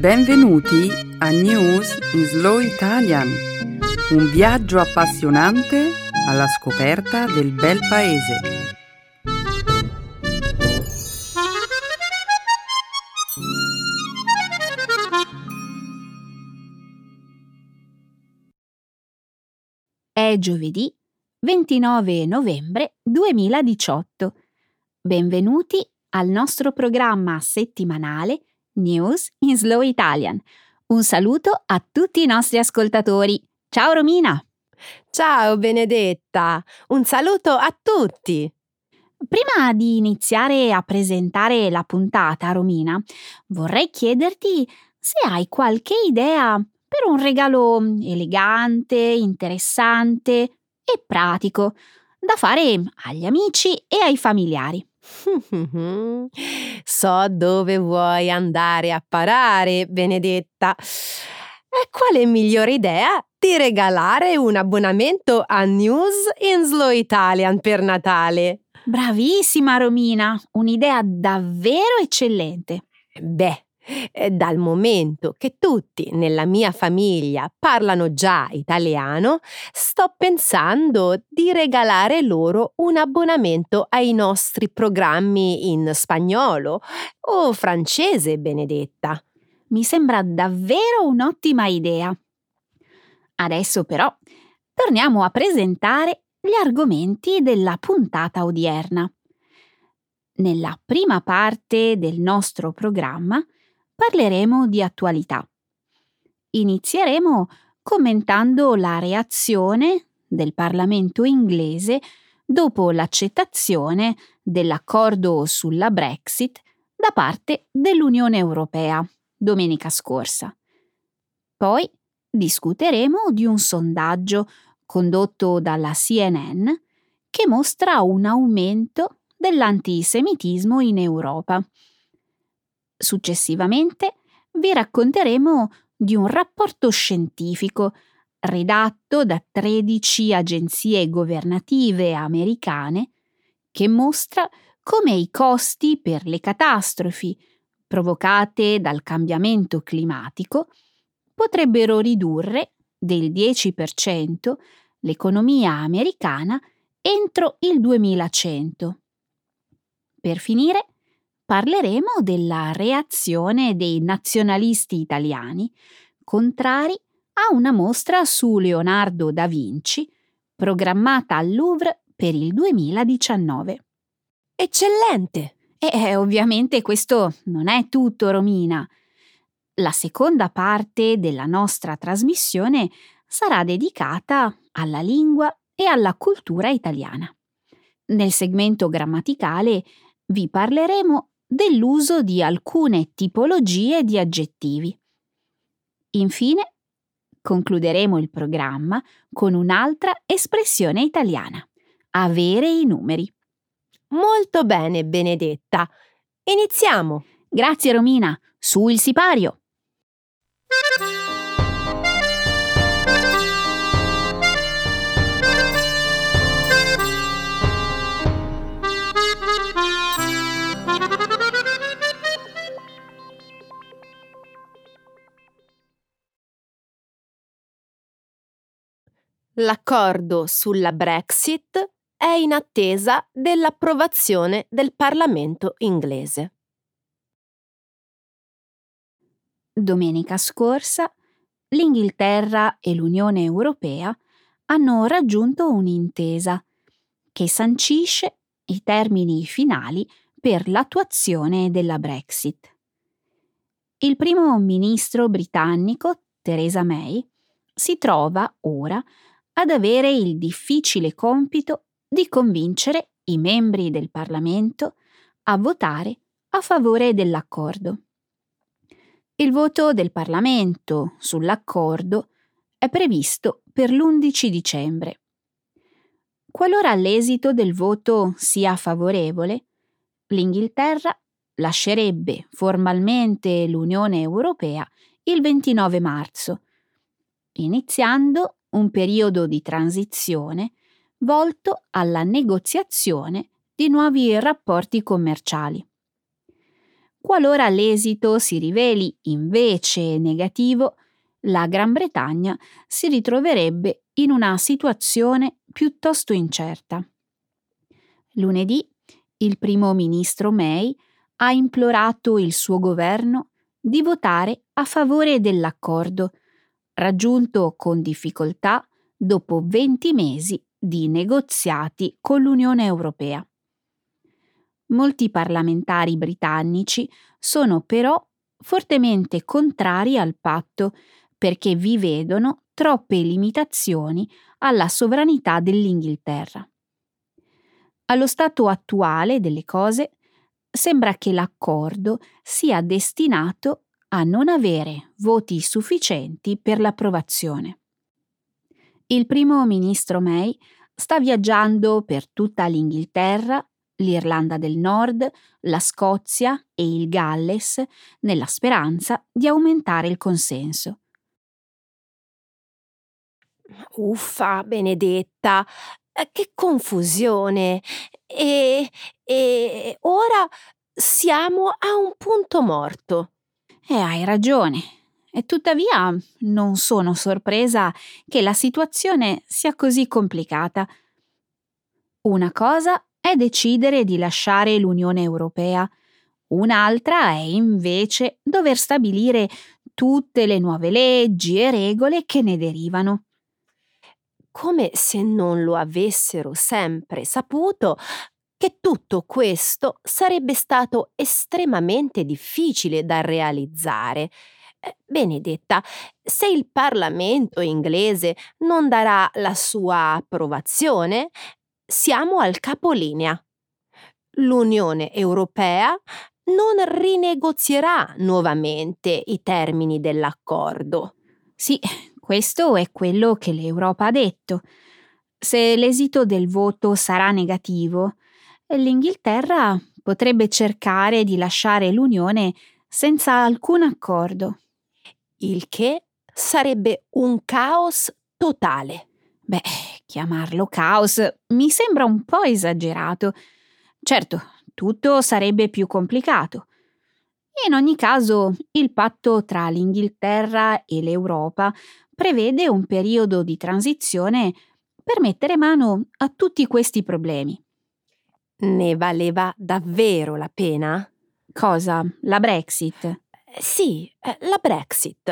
Benvenuti a News in Slow Italian, un viaggio appassionante alla scoperta del bel paese. È giovedì 29 novembre 2018. Benvenuti al nostro programma settimanale News in Slow Italian. Un saluto a tutti i nostri ascoltatori. Ciao Romina! Ciao Benedetta! Un saluto a tutti! Prima di iniziare a presentare la puntata, Romina, vorrei chiederti se hai qualche idea per un regalo elegante, interessante e pratico da fare agli amici e ai familiari. so dove vuoi andare a parare, Benedetta. E quale migliore idea di regalare un abbonamento a News in Slow Italian per Natale? Bravissima Romina, un'idea davvero eccellente. Beh, eh, dal momento che tutti nella mia famiglia parlano già italiano, sto pensando di regalare loro un abbonamento ai nostri programmi in spagnolo o francese, Benedetta. Mi sembra davvero un'ottima idea. Adesso però torniamo a presentare gli argomenti della puntata odierna. Nella prima parte del nostro programma parleremo di attualità. Inizieremo commentando la reazione del Parlamento inglese dopo l'accettazione dell'accordo sulla Brexit da parte dell'Unione Europea domenica scorsa. Poi discuteremo di un sondaggio condotto dalla CNN che mostra un aumento dell'antisemitismo in Europa Successivamente vi racconteremo di un rapporto scientifico redatto da 13 agenzie governative americane che mostra come i costi per le catastrofi provocate dal cambiamento climatico potrebbero ridurre del 10% l'economia americana entro il 2100. Per finire, parleremo della reazione dei nazionalisti italiani contrari a una mostra su Leonardo da Vinci programmata al Louvre per il 2019. Eccellente! E ovviamente questo non è tutto, Romina. La seconda parte della nostra trasmissione sarà dedicata alla lingua e alla cultura italiana. Nel segmento grammaticale vi parleremo dell'uso di alcune tipologie di aggettivi. Infine, concluderemo il programma con un'altra espressione italiana, avere i numeri. Molto bene, Benedetta. Iniziamo. Grazie Romina, su il sipario. L'accordo sulla Brexit è in attesa dell'approvazione del Parlamento inglese. Domenica scorsa l'Inghilterra e l'Unione Europea hanno raggiunto un'intesa che sancisce i termini finali per l'attuazione della Brexit. Il primo ministro britannico, Theresa May, si trova ora ad avere il difficile compito di convincere i membri del Parlamento a votare a favore dell'accordo. Il voto del Parlamento sull'accordo è previsto per l'11 dicembre. Qualora l'esito del voto sia favorevole, l'Inghilterra lascerebbe formalmente l'Unione Europea il 29 marzo, iniziando un periodo di transizione volto alla negoziazione di nuovi rapporti commerciali. Qualora l'esito si riveli invece negativo, la Gran Bretagna si ritroverebbe in una situazione piuttosto incerta. Lunedì il primo ministro May ha implorato il suo governo di votare a favore dell'accordo, raggiunto con difficoltà dopo 20 mesi di negoziati con l'Unione Europea. Molti parlamentari britannici sono però fortemente contrari al patto perché vi vedono troppe limitazioni alla sovranità dell'Inghilterra. Allo stato attuale delle cose, sembra che l'accordo sia destinato a non avere voti sufficienti per l'approvazione. Il primo ministro May sta viaggiando per tutta l'Inghilterra, l'Irlanda del Nord, la Scozia e il Galles nella speranza di aumentare il consenso. Uffa, benedetta, eh, che confusione! E, e ora siamo a un punto morto. E hai ragione. E tuttavia non sono sorpresa che la situazione sia così complicata. Una cosa è decidere di lasciare l'Unione Europea, un'altra è invece dover stabilire tutte le nuove leggi e regole che ne derivano come se non lo avessero sempre saputo che tutto questo sarebbe stato estremamente difficile da realizzare. Eh, Benedetta, se il Parlamento inglese non darà la sua approvazione, siamo al capolinea. L'Unione Europea non rinegozierà nuovamente i termini dell'accordo. Sì, questo è quello che l'Europa ha detto. Se l'esito del voto sarà negativo, l'Inghilterra potrebbe cercare di lasciare l'Unione senza alcun accordo. Il che sarebbe un caos totale. Beh, chiamarlo caos mi sembra un po' esagerato. Certo, tutto sarebbe più complicato. In ogni caso, il patto tra l'Inghilterra e l'Europa prevede un periodo di transizione per mettere mano a tutti questi problemi. Ne valeva davvero la pena? Cosa? La Brexit? Eh, sì, eh, la Brexit.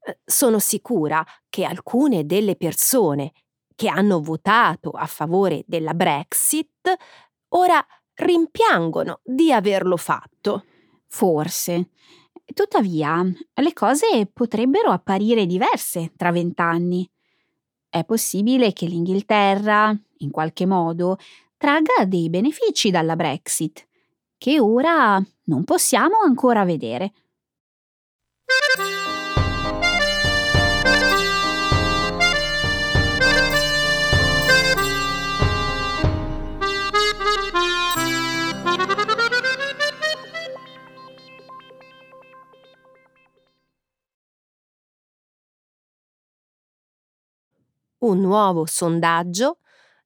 Eh, sono sicura che alcune delle persone che hanno votato a favore della Brexit ora rimpiangono di averlo fatto. Forse. Tuttavia, le cose potrebbero apparire diverse tra vent'anni. È possibile che l'Inghilterra, in qualche modo, tragga dei benefici dalla Brexit, che ora non possiamo ancora vedere. un nuovo sondaggio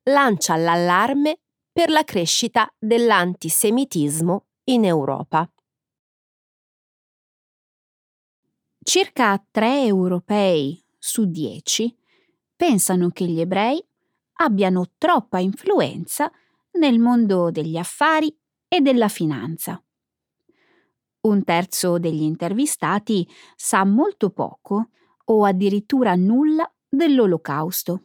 lancia l'allarme per la crescita dell'antisemitismo in Europa. Circa 3 europei su 10 pensano che gli ebrei abbiano troppa influenza nel mondo degli affari e della finanza. Un terzo degli intervistati sa molto poco o addirittura nulla dell'Olocausto.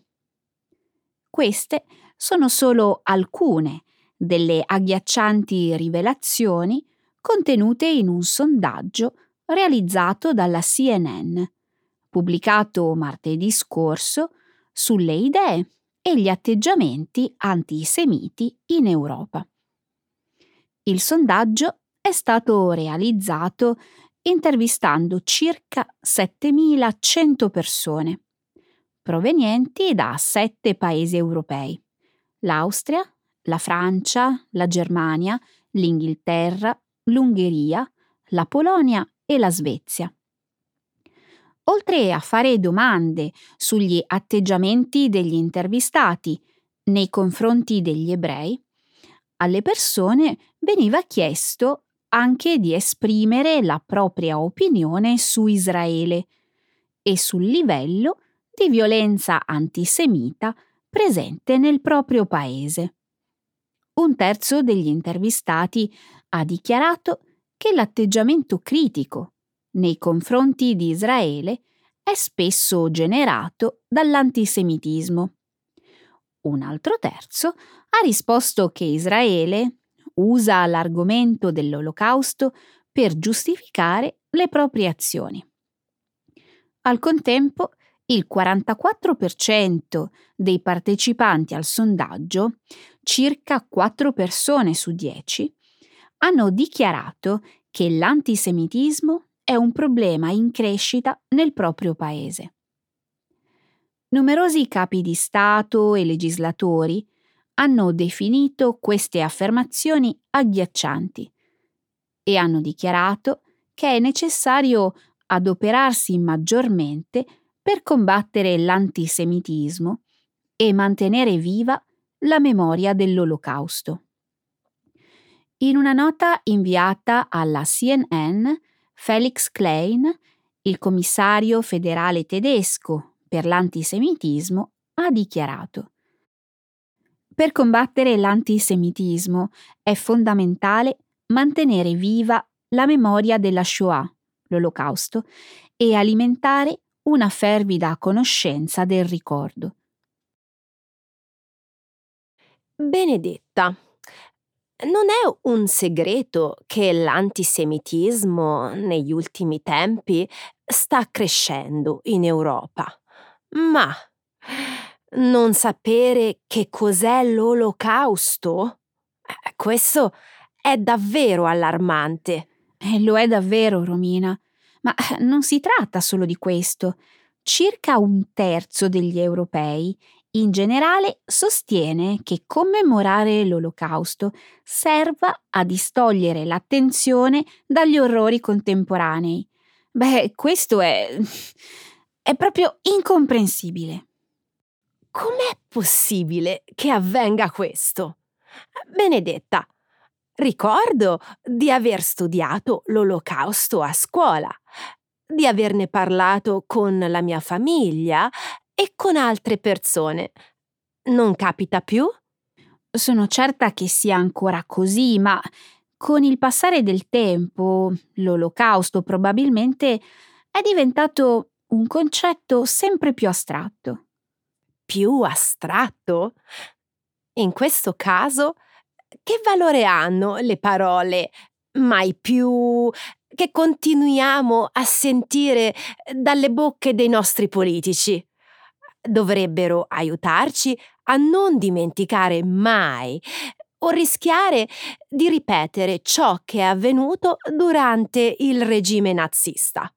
Queste sono solo alcune delle agghiaccianti rivelazioni contenute in un sondaggio realizzato dalla CNN, pubblicato martedì scorso sulle idee e gli atteggiamenti antisemiti in Europa. Il sondaggio è stato realizzato intervistando circa 7100 persone provenienti da sette paesi europei, l'Austria, la Francia, la Germania, l'Inghilterra, l'Ungheria, la Polonia e la Svezia. Oltre a fare domande sugli atteggiamenti degli intervistati nei confronti degli ebrei, alle persone veniva chiesto anche di esprimere la propria opinione su Israele e sul livello di violenza antisemita presente nel proprio paese. Un terzo degli intervistati ha dichiarato che l'atteggiamento critico nei confronti di Israele è spesso generato dall'antisemitismo. Un altro terzo ha risposto che Israele usa l'argomento dell'olocausto per giustificare le proprie azioni. Al contempo, il 44% dei partecipanti al sondaggio, circa 4 persone su 10, hanno dichiarato che l'antisemitismo è un problema in crescita nel proprio paese. Numerosi capi di Stato e legislatori hanno definito queste affermazioni agghiaccianti e hanno dichiarato che è necessario adoperarsi maggiormente per combattere l'antisemitismo e mantenere viva la memoria dell'Olocausto. In una nota inviata alla CNN, Felix Klein, il commissario federale tedesco per l'antisemitismo, ha dichiarato Per combattere l'antisemitismo è fondamentale mantenere viva la memoria della Shoah, l'Olocausto, e alimentare una fervida conoscenza del ricordo. Benedetta, non è un segreto che l'antisemitismo negli ultimi tempi sta crescendo in Europa, ma non sapere che cos'è l'olocausto? Eh, questo è davvero allarmante. E lo è davvero, Romina. Ma non si tratta solo di questo. Circa un terzo degli europei in generale sostiene che commemorare l'Olocausto serva a distogliere l'attenzione dagli orrori contemporanei. Beh, questo è. è proprio incomprensibile. Com'è possibile che avvenga questo? Benedetta, ricordo di aver studiato l'Olocausto a scuola, di averne parlato con la mia famiglia e con altre persone. Non capita più? Sono certa che sia ancora così, ma con il passare del tempo, l'olocausto probabilmente è diventato un concetto sempre più astratto. Più astratto? In questo caso, che valore hanno le parole mai più che continuiamo a sentire dalle bocche dei nostri politici? dovrebbero aiutarci a non dimenticare mai o rischiare di ripetere ciò che è avvenuto durante il regime nazista.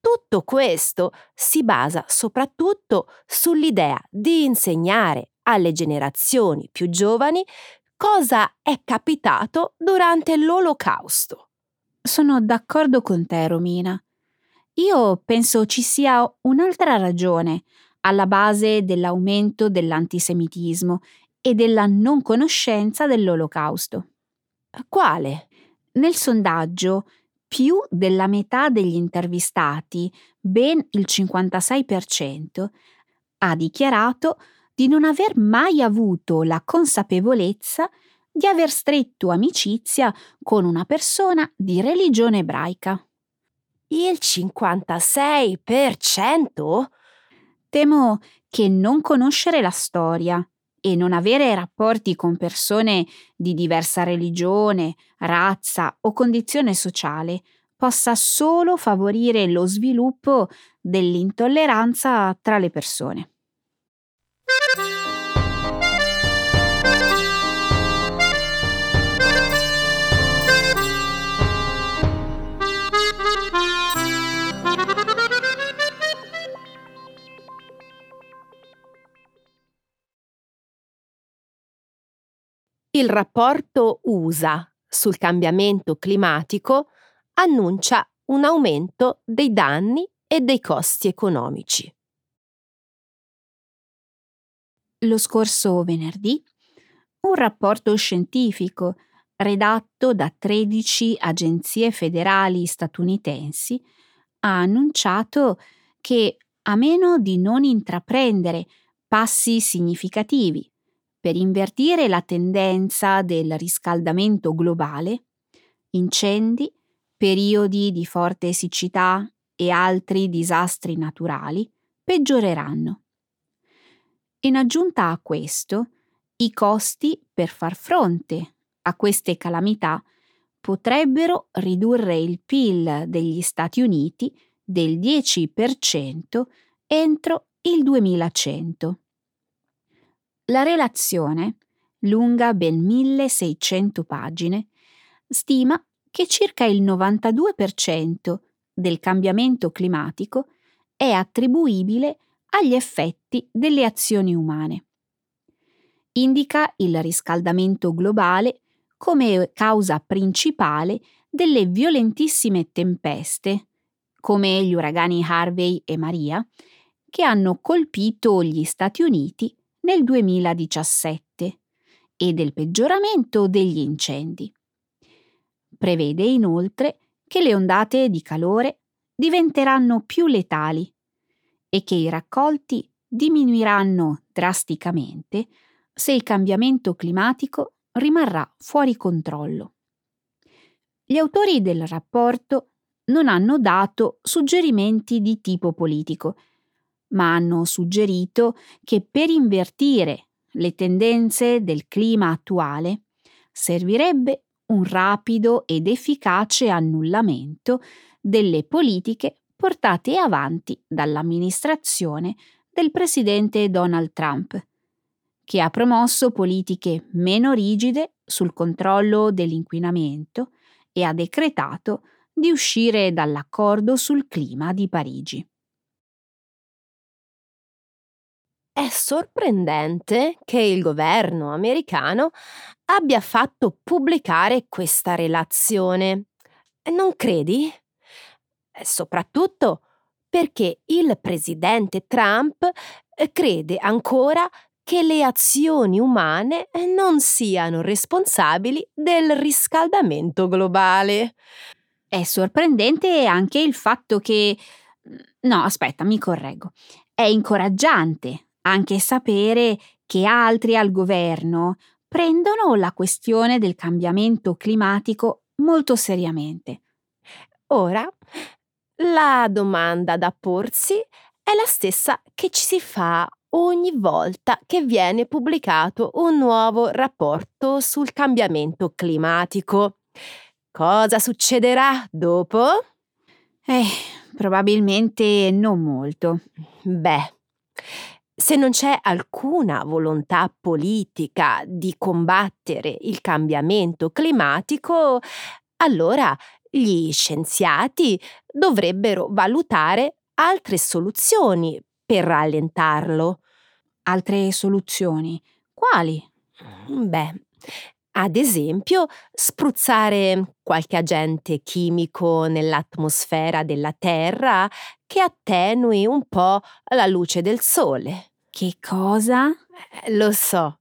Tutto questo si basa soprattutto sull'idea di insegnare alle generazioni più giovani cosa è capitato durante l'Olocausto. Sono d'accordo con te, Romina. Io penso ci sia un'altra ragione alla base dell'aumento dell'antisemitismo e della non conoscenza dell'Olocausto. Quale? Nel sondaggio più della metà degli intervistati, ben il 56%, ha dichiarato di non aver mai avuto la consapevolezza di aver stretto amicizia con una persona di religione ebraica. Il 56%? Temo che non conoscere la storia e non avere rapporti con persone di diversa religione, razza o condizione sociale possa solo favorire lo sviluppo dell'intolleranza tra le persone. Il rapporto USA sul cambiamento climatico annuncia un aumento dei danni e dei costi economici. Lo scorso venerdì un rapporto scientifico redatto da 13 agenzie federali statunitensi, ha annunciato che a meno di non intraprendere passi significativi per invertire la tendenza del riscaldamento globale, incendi, periodi di forte siccità e altri disastri naturali peggioreranno. In aggiunta a questo, i costi per far fronte a queste calamità potrebbero ridurre il PIL degli Stati Uniti del 10% entro il 2100. La relazione, lunga ben 1600 pagine, stima che circa il 92% del cambiamento climatico è attribuibile agli effetti delle azioni umane. Indica il riscaldamento globale come causa principale delle violentissime tempeste, come gli uragani Harvey e Maria, che hanno colpito gli Stati Uniti nel 2017 e del peggioramento degli incendi. Prevede inoltre che le ondate di calore diventeranno più letali e che i raccolti diminuiranno drasticamente se il cambiamento climatico rimarrà fuori controllo. Gli autori del rapporto non hanno dato suggerimenti di tipo politico, ma hanno suggerito che per invertire le tendenze del clima attuale servirebbe un rapido ed efficace annullamento delle politiche portate avanti dall'amministrazione del presidente Donald Trump che ha promosso politiche meno rigide sul controllo dell'inquinamento e ha decretato di uscire dall'accordo sul clima di Parigi. È sorprendente che il governo americano abbia fatto pubblicare questa relazione. Non credi? Soprattutto perché il presidente Trump crede ancora che le azioni umane non siano responsabili del riscaldamento globale. È sorprendente anche il fatto che... No, aspetta, mi correggo. È incoraggiante anche sapere che altri al governo prendono la questione del cambiamento climatico molto seriamente. Ora, la domanda da porsi è la stessa che ci si fa ogni volta che viene pubblicato un nuovo rapporto sul cambiamento climatico. Cosa succederà dopo? Eh, probabilmente non molto. Beh, se non c'è alcuna volontà politica di combattere il cambiamento climatico, allora gli scienziati dovrebbero valutare altre soluzioni per rallentarlo. Altre soluzioni? Quali? Beh, ad esempio, spruzzare qualche agente chimico nell'atmosfera della Terra che attenui un po' la luce del Sole. Che cosa? Eh, lo so,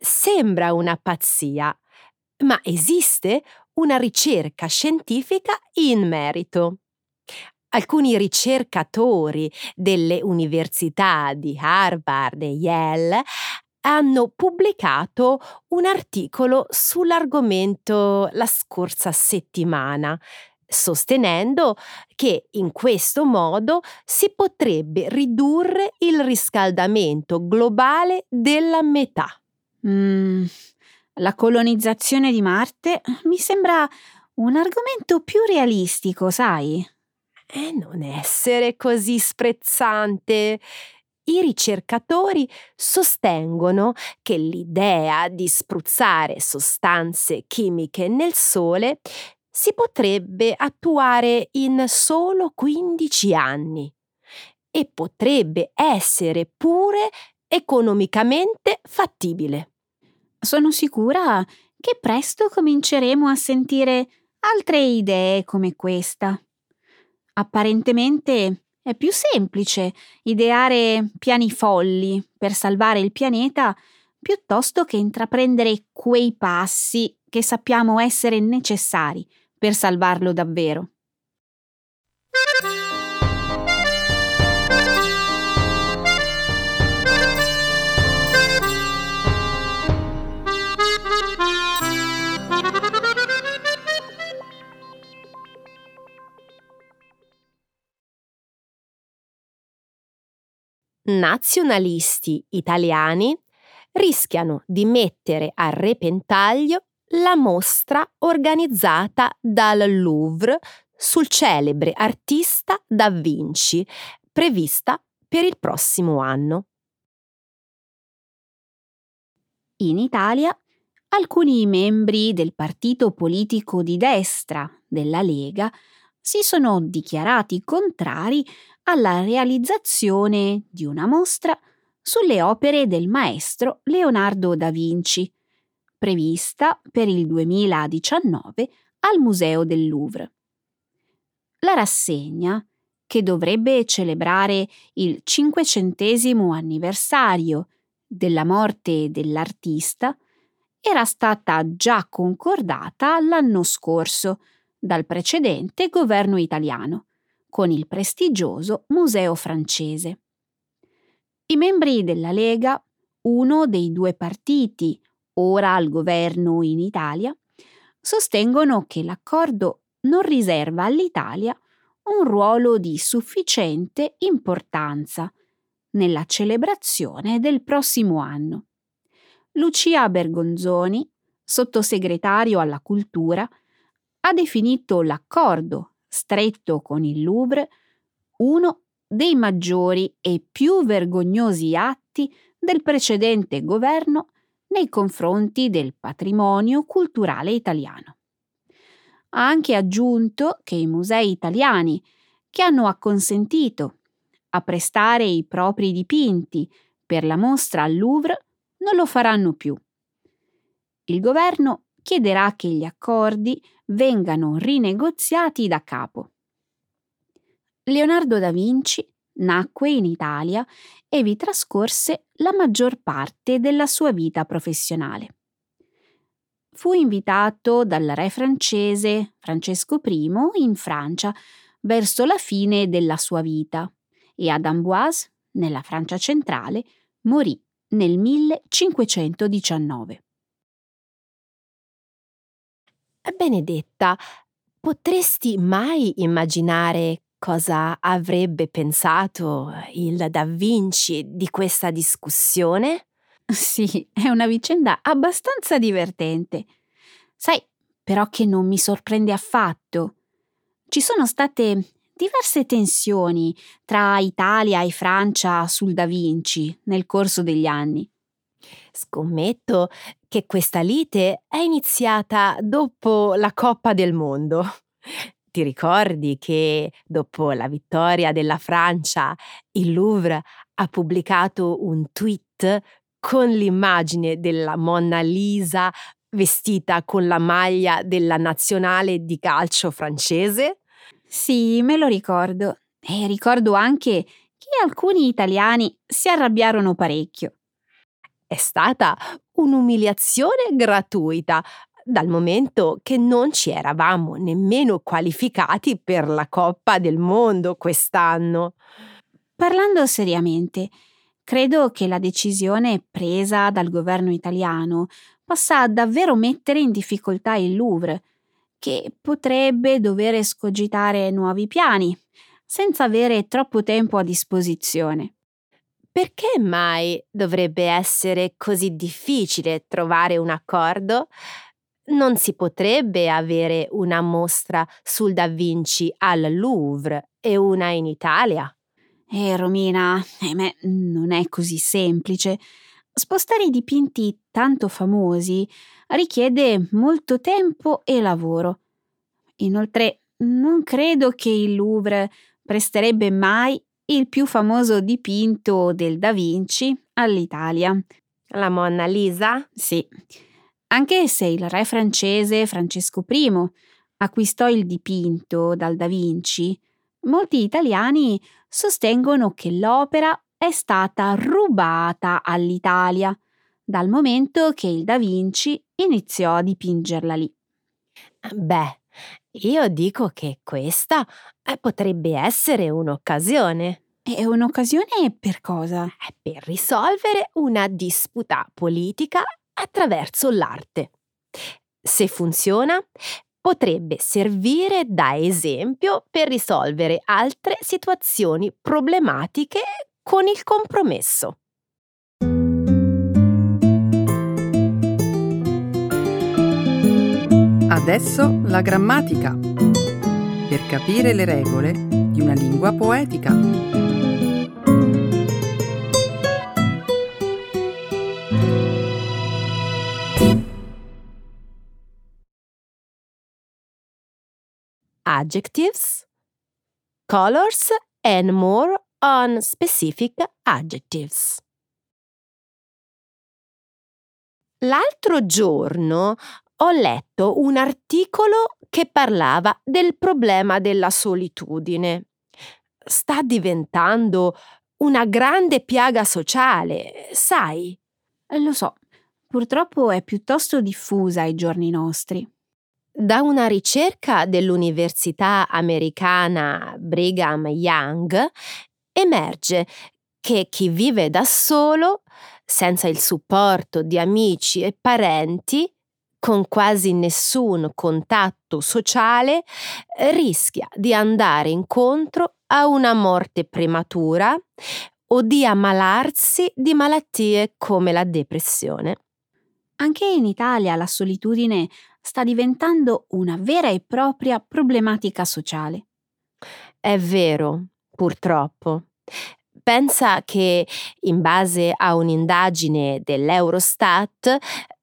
sembra una pazzia, ma esiste una ricerca scientifica in merito alcuni ricercatori delle università di Harvard e Yale hanno pubblicato un articolo sull'argomento la scorsa settimana, sostenendo che in questo modo si potrebbe ridurre il riscaldamento globale della metà. Mm, la colonizzazione di Marte mi sembra un argomento più realistico, sai? E non essere così sprezzante. I ricercatori sostengono che l'idea di spruzzare sostanze chimiche nel sole si potrebbe attuare in solo 15 anni e potrebbe essere pure economicamente fattibile. Sono sicura che presto cominceremo a sentire altre idee come questa. Apparentemente è più semplice ideare piani folli per salvare il pianeta piuttosto che intraprendere quei passi che sappiamo essere necessari per salvarlo davvero. Nazionalisti italiani rischiano di mettere a repentaglio la mostra organizzata dal Louvre sul celebre artista Da Vinci, prevista per il prossimo anno. In Italia, alcuni membri del partito politico di destra della Lega si sono dichiarati contrari alla realizzazione di una mostra sulle opere del maestro Leonardo da Vinci, prevista per il 2019 al Museo del Louvre. La rassegna, che dovrebbe celebrare il cinquecentesimo anniversario della morte dell'artista, era stata già concordata l'anno scorso dal precedente governo italiano con il prestigioso Museo francese. I membri della Lega, uno dei due partiti ora al governo in Italia, sostengono che l'accordo non riserva all'Italia un ruolo di sufficiente importanza nella celebrazione del prossimo anno. Lucia Bergonzoni, sottosegretario alla cultura, ha definito l'accordo stretto con il Louvre, uno dei maggiori e più vergognosi atti del precedente governo nei confronti del patrimonio culturale italiano. Ha anche aggiunto che i musei italiani, che hanno acconsentito a prestare i propri dipinti per la mostra al Louvre, non lo faranno più. Il governo chiederà che gli accordi vengano rinegoziati da capo. Leonardo da Vinci nacque in Italia e vi trascorse la maggior parte della sua vita professionale. Fu invitato dal re francese Francesco I in Francia verso la fine della sua vita e ad Amboise, nella Francia centrale, morì nel 1519. Benedetta, potresti mai immaginare cosa avrebbe pensato il Da Vinci di questa discussione? Sì, è una vicenda abbastanza divertente. Sai, però che non mi sorprende affatto. Ci sono state diverse tensioni tra Italia e Francia sul Da Vinci nel corso degli anni. Scommetto che questa lite è iniziata dopo la Coppa del Mondo. Ti ricordi che dopo la vittoria della Francia il Louvre ha pubblicato un tweet con l'immagine della Monna Lisa vestita con la maglia della nazionale di calcio francese? Sì, me lo ricordo. E ricordo anche che alcuni italiani si arrabbiarono parecchio. È stata un'umiliazione gratuita, dal momento che non ci eravamo nemmeno qualificati per la Coppa del Mondo quest'anno. Parlando seriamente, credo che la decisione presa dal governo italiano possa davvero mettere in difficoltà il Louvre, che potrebbe dover escogitare nuovi piani, senza avere troppo tempo a disposizione. Perché mai dovrebbe essere così difficile trovare un accordo? Non si potrebbe avere una mostra sul Da Vinci al Louvre e una in Italia? Eh, Romina, ahimè, non è così semplice. Spostare i dipinti tanto famosi richiede molto tempo e lavoro. Inoltre, non credo che il Louvre presterebbe mai il più famoso dipinto del Da Vinci all'Italia. La Monna Lisa? Sì. Anche se il re francese Francesco I acquistò il dipinto dal Da Vinci, molti italiani sostengono che l'opera è stata rubata all'Italia dal momento che il Da Vinci iniziò a dipingerla lì. Beh, io dico che questa eh, potrebbe essere un'occasione. È un'occasione per cosa? Eh, per risolvere una disputa politica attraverso l'arte. Se funziona, potrebbe servire da esempio per risolvere altre situazioni problematiche con il compromesso. Adesso la grammatica. Per capire le regole di una lingua poetica. Adjectives, colors and more on specific adjectives. L'altro giorno ho letto un articolo che parlava del problema della solitudine. Sta diventando una grande piaga sociale, sai? Lo so, purtroppo è piuttosto diffusa ai giorni nostri. Da una ricerca dell'Università americana Brigham Young emerge che chi vive da solo, senza il supporto di amici e parenti, con quasi nessun contatto sociale, rischia di andare incontro a una morte prematura o di ammalarsi di malattie come la depressione. Anche in Italia la solitudine sta diventando una vera e propria problematica sociale. È vero, purtroppo. Pensa che, in base a un'indagine dell'Eurostat,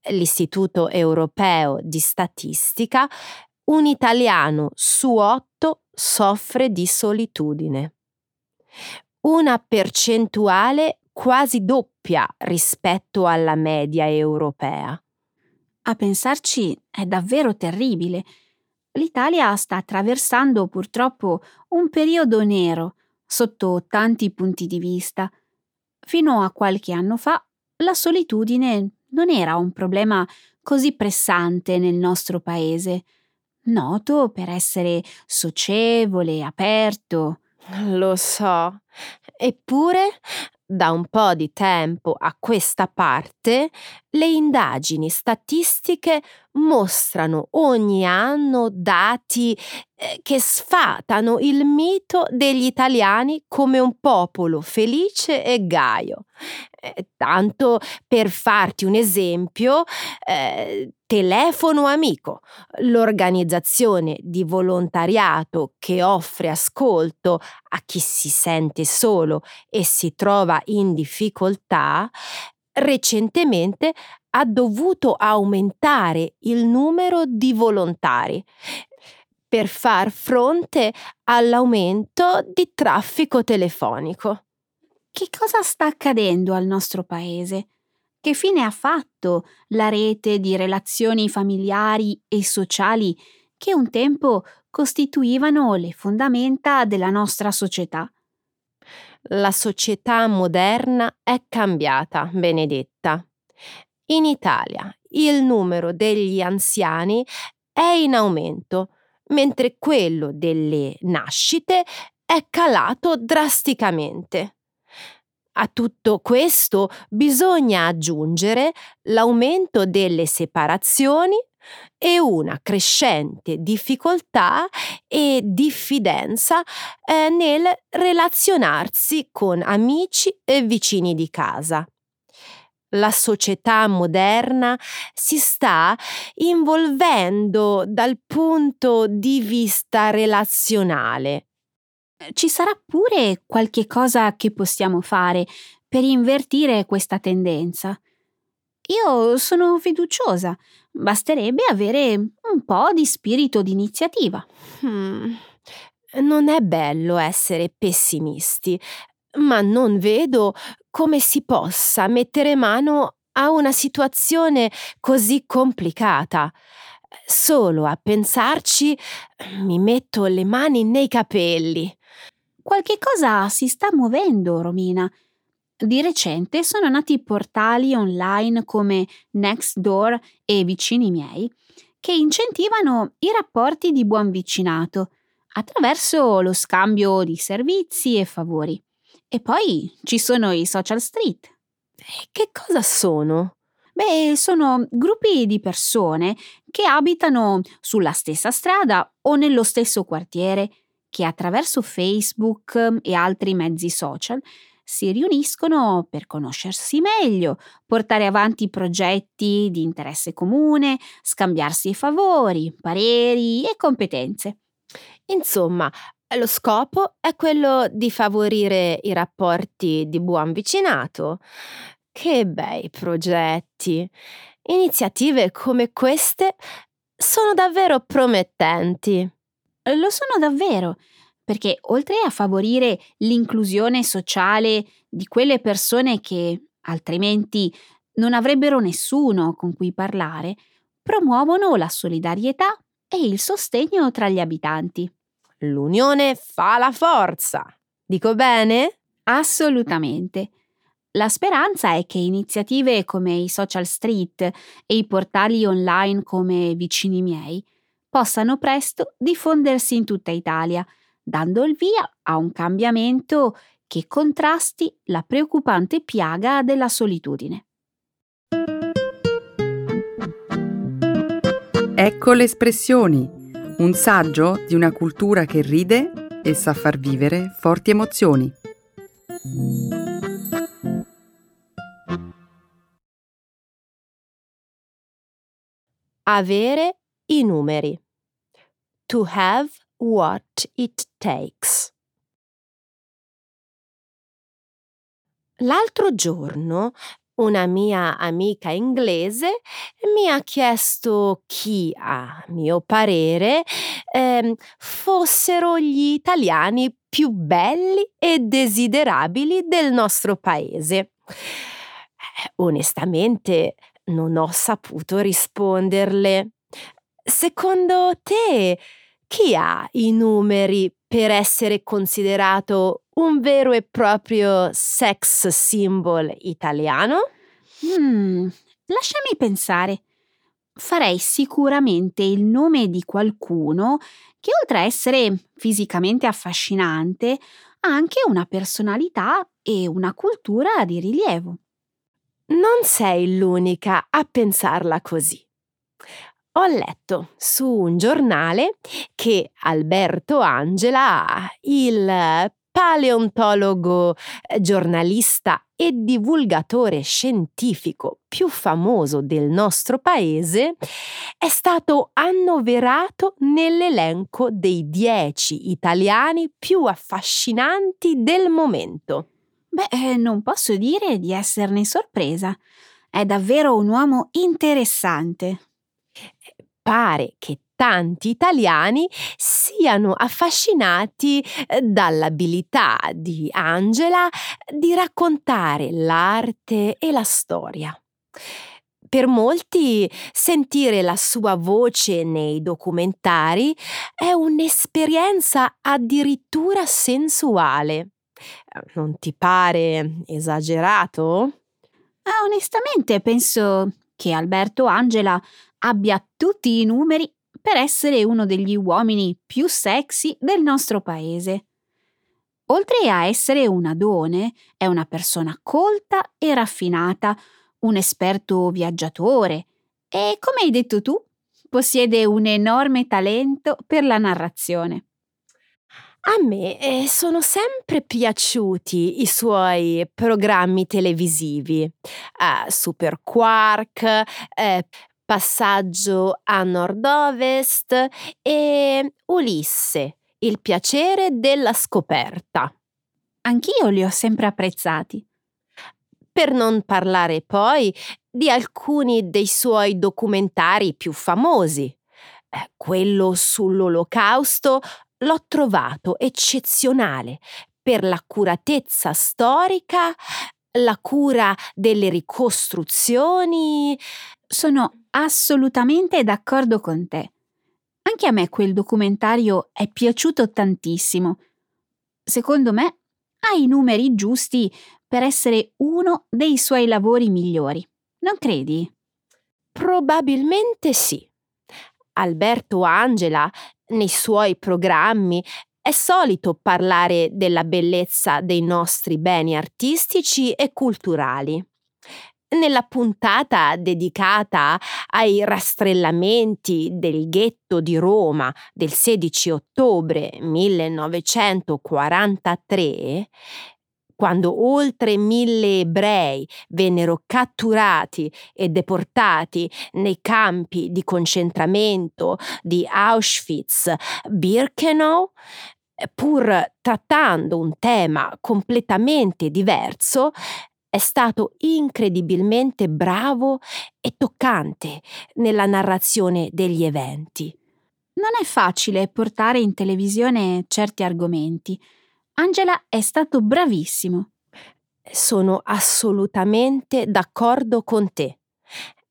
l'Istituto Europeo di Statistica, un italiano su otto soffre di solitudine. Una percentuale quasi doppia rispetto alla media europea. A pensarci è davvero terribile. L'Italia sta attraversando purtroppo un periodo nero sotto tanti punti di vista. Fino a qualche anno fa la solitudine non era un problema così pressante nel nostro paese, noto per essere socievole, aperto. Lo so. Eppure, da un po' di tempo a questa parte, le indagini statistiche mostrano ogni anno dati eh, che sfatano il mito degli italiani come un popolo felice e gaio. Eh, tanto per farti un esempio, eh, Telefono Amico, l'organizzazione di volontariato che offre ascolto a chi si sente solo e si trova in difficoltà, recentemente ha dovuto aumentare il numero di volontari per far fronte all'aumento di traffico telefonico. Che cosa sta accadendo al nostro paese? Che fine ha fatto la rete di relazioni familiari e sociali che un tempo costituivano le fondamenta della nostra società? La società moderna è cambiata, Benedetta. In Italia il numero degli anziani è in aumento, mentre quello delle nascite è calato drasticamente. A tutto questo bisogna aggiungere l'aumento delle separazioni e una crescente difficoltà e diffidenza eh, nel relazionarsi con amici e vicini di casa. La società moderna si sta involvendo dal punto di vista relazionale ci sarà pure qualche cosa che possiamo fare per invertire questa tendenza. Io sono fiduciosa, basterebbe avere un po' di spirito di iniziativa. Hmm. Non è bello essere pessimisti, ma non vedo come si possa mettere mano a una situazione così complicata. Solo a pensarci mi metto le mani nei capelli. Qualche cosa si sta muovendo, Romina. Di recente sono nati portali online come Nextdoor e Vicini miei che incentivano i rapporti di buon vicinato attraverso lo scambio di servizi e favori. E poi ci sono i social street. E che cosa sono? Beh, sono gruppi di persone che abitano sulla stessa strada o nello stesso quartiere, che attraverso Facebook e altri mezzi social si riuniscono per conoscersi meglio, portare avanti progetti di interesse comune, scambiarsi favori, pareri e competenze. Insomma, lo scopo è quello di favorire i rapporti di buon vicinato. Che bei progetti! Iniziative come queste sono davvero promettenti. Lo sono davvero, perché oltre a favorire l'inclusione sociale di quelle persone che altrimenti non avrebbero nessuno con cui parlare, promuovono la solidarietà e il sostegno tra gli abitanti. L'unione fa la forza. Dico bene? Assolutamente. La speranza è che iniziative come i social street e i portali online come Vicini miei possano presto diffondersi in tutta Italia, dando il via a un cambiamento che contrasti la preoccupante piaga della solitudine. Ecco le espressioni, un saggio di una cultura che ride e sa far vivere forti emozioni. Avere i numeri. To have what it takes. L'altro giorno una mia amica inglese mi ha chiesto chi, a mio parere, eh, fossero gli italiani più belli e desiderabili del nostro paese. Eh, onestamente non ho saputo risponderle. Secondo te, chi ha i numeri per essere considerato un vero e proprio sex symbol italiano? Hmm, lasciami pensare. Farei sicuramente il nome di qualcuno che oltre a essere fisicamente affascinante ha anche una personalità e una cultura di rilievo. Non sei l'unica a pensarla così. Ho letto su un giornale che Alberto Angela, il paleontologo, eh, giornalista e divulgatore scientifico più famoso del nostro paese, è stato annoverato nell'elenco dei dieci italiani più affascinanti del momento. Beh, eh, non posso dire di esserne sorpresa. È davvero un uomo interessante. Pare che tanti italiani siano affascinati eh, dall'abilità di Angela di raccontare l'arte e la storia. Per molti sentire la sua voce nei documentari è un'esperienza addirittura sensuale. Non ti pare esagerato? Ah, onestamente penso che Alberto Angela abbia tutti i numeri per essere uno degli uomini più sexy del nostro paese. Oltre a essere un adone, è una persona colta e raffinata, un esperto viaggiatore e, come hai detto tu, possiede un enorme talento per la narrazione. A me eh, sono sempre piaciuti i suoi programmi televisivi, uh, Super Quark, eh, Passaggio a nord-ovest e Ulisse, il piacere della scoperta. Anch'io li ho sempre apprezzati. Per non parlare poi di alcuni dei suoi documentari più famosi. Eh, quello sull'olocausto l'ho trovato eccezionale per l'accuratezza storica, la cura delle ricostruzioni. Sono assolutamente d'accordo con te. Anche a me quel documentario è piaciuto tantissimo. Secondo me ha i numeri giusti per essere uno dei suoi lavori migliori. Non credi? Probabilmente sì. Alberto Angela, nei suoi programmi, è solito parlare della bellezza dei nostri beni artistici e culturali. Nella puntata dedicata ai rastrellamenti del ghetto di Roma del 16 ottobre 1943, quando oltre mille ebrei vennero catturati e deportati nei campi di concentramento di Auschwitz-Birkenau, pur trattando un tema completamente diverso, è stato incredibilmente bravo e toccante nella narrazione degli eventi. Non è facile portare in televisione certi argomenti. Angela è stato bravissimo. Sono assolutamente d'accordo con te.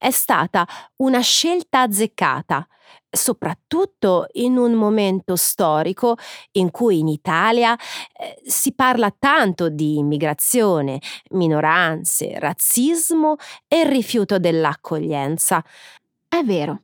È stata una scelta azzeccata soprattutto in un momento storico in cui in Italia eh, si parla tanto di immigrazione, minoranze, razzismo e rifiuto dell'accoglienza. È vero.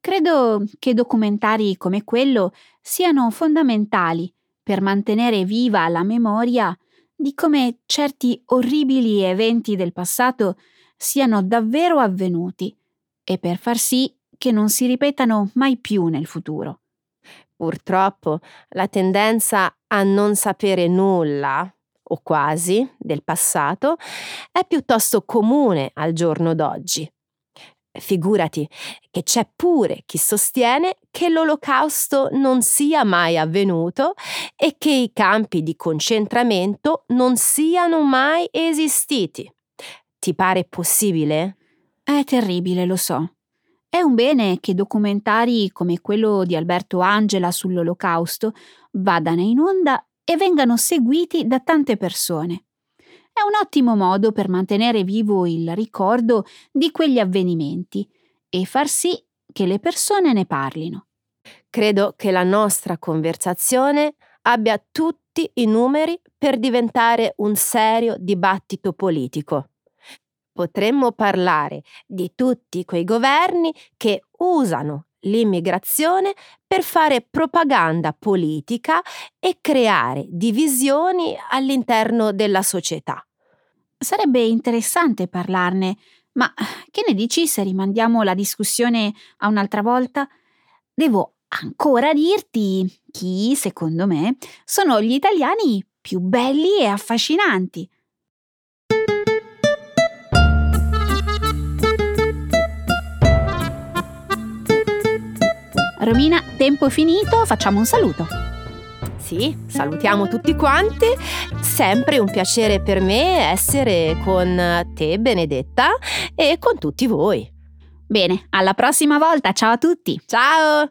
Credo che documentari come quello siano fondamentali per mantenere viva la memoria di come certi orribili eventi del passato siano davvero avvenuti e per far sì che non si ripetano mai più nel futuro. Purtroppo la tendenza a non sapere nulla, o quasi, del passato è piuttosto comune al giorno d'oggi. Figurati che c'è pure chi sostiene che l'olocausto non sia mai avvenuto e che i campi di concentramento non siano mai esistiti. Ti pare possibile? È terribile, lo so. È un bene che documentari come quello di Alberto Angela sull'Olocausto vadano in onda e vengano seguiti da tante persone. È un ottimo modo per mantenere vivo il ricordo di quegli avvenimenti e far sì che le persone ne parlino. Credo che la nostra conversazione abbia tutti i numeri per diventare un serio dibattito politico potremmo parlare di tutti quei governi che usano l'immigrazione per fare propaganda politica e creare divisioni all'interno della società. Sarebbe interessante parlarne, ma che ne dici se rimandiamo la discussione a un'altra volta? Devo ancora dirti chi, secondo me, sono gli italiani più belli e affascinanti. Romina, tempo finito, facciamo un saluto. Sì, salutiamo tutti quanti. Sempre un piacere per me essere con te, Benedetta, e con tutti voi. Bene, alla prossima volta. Ciao a tutti. Ciao!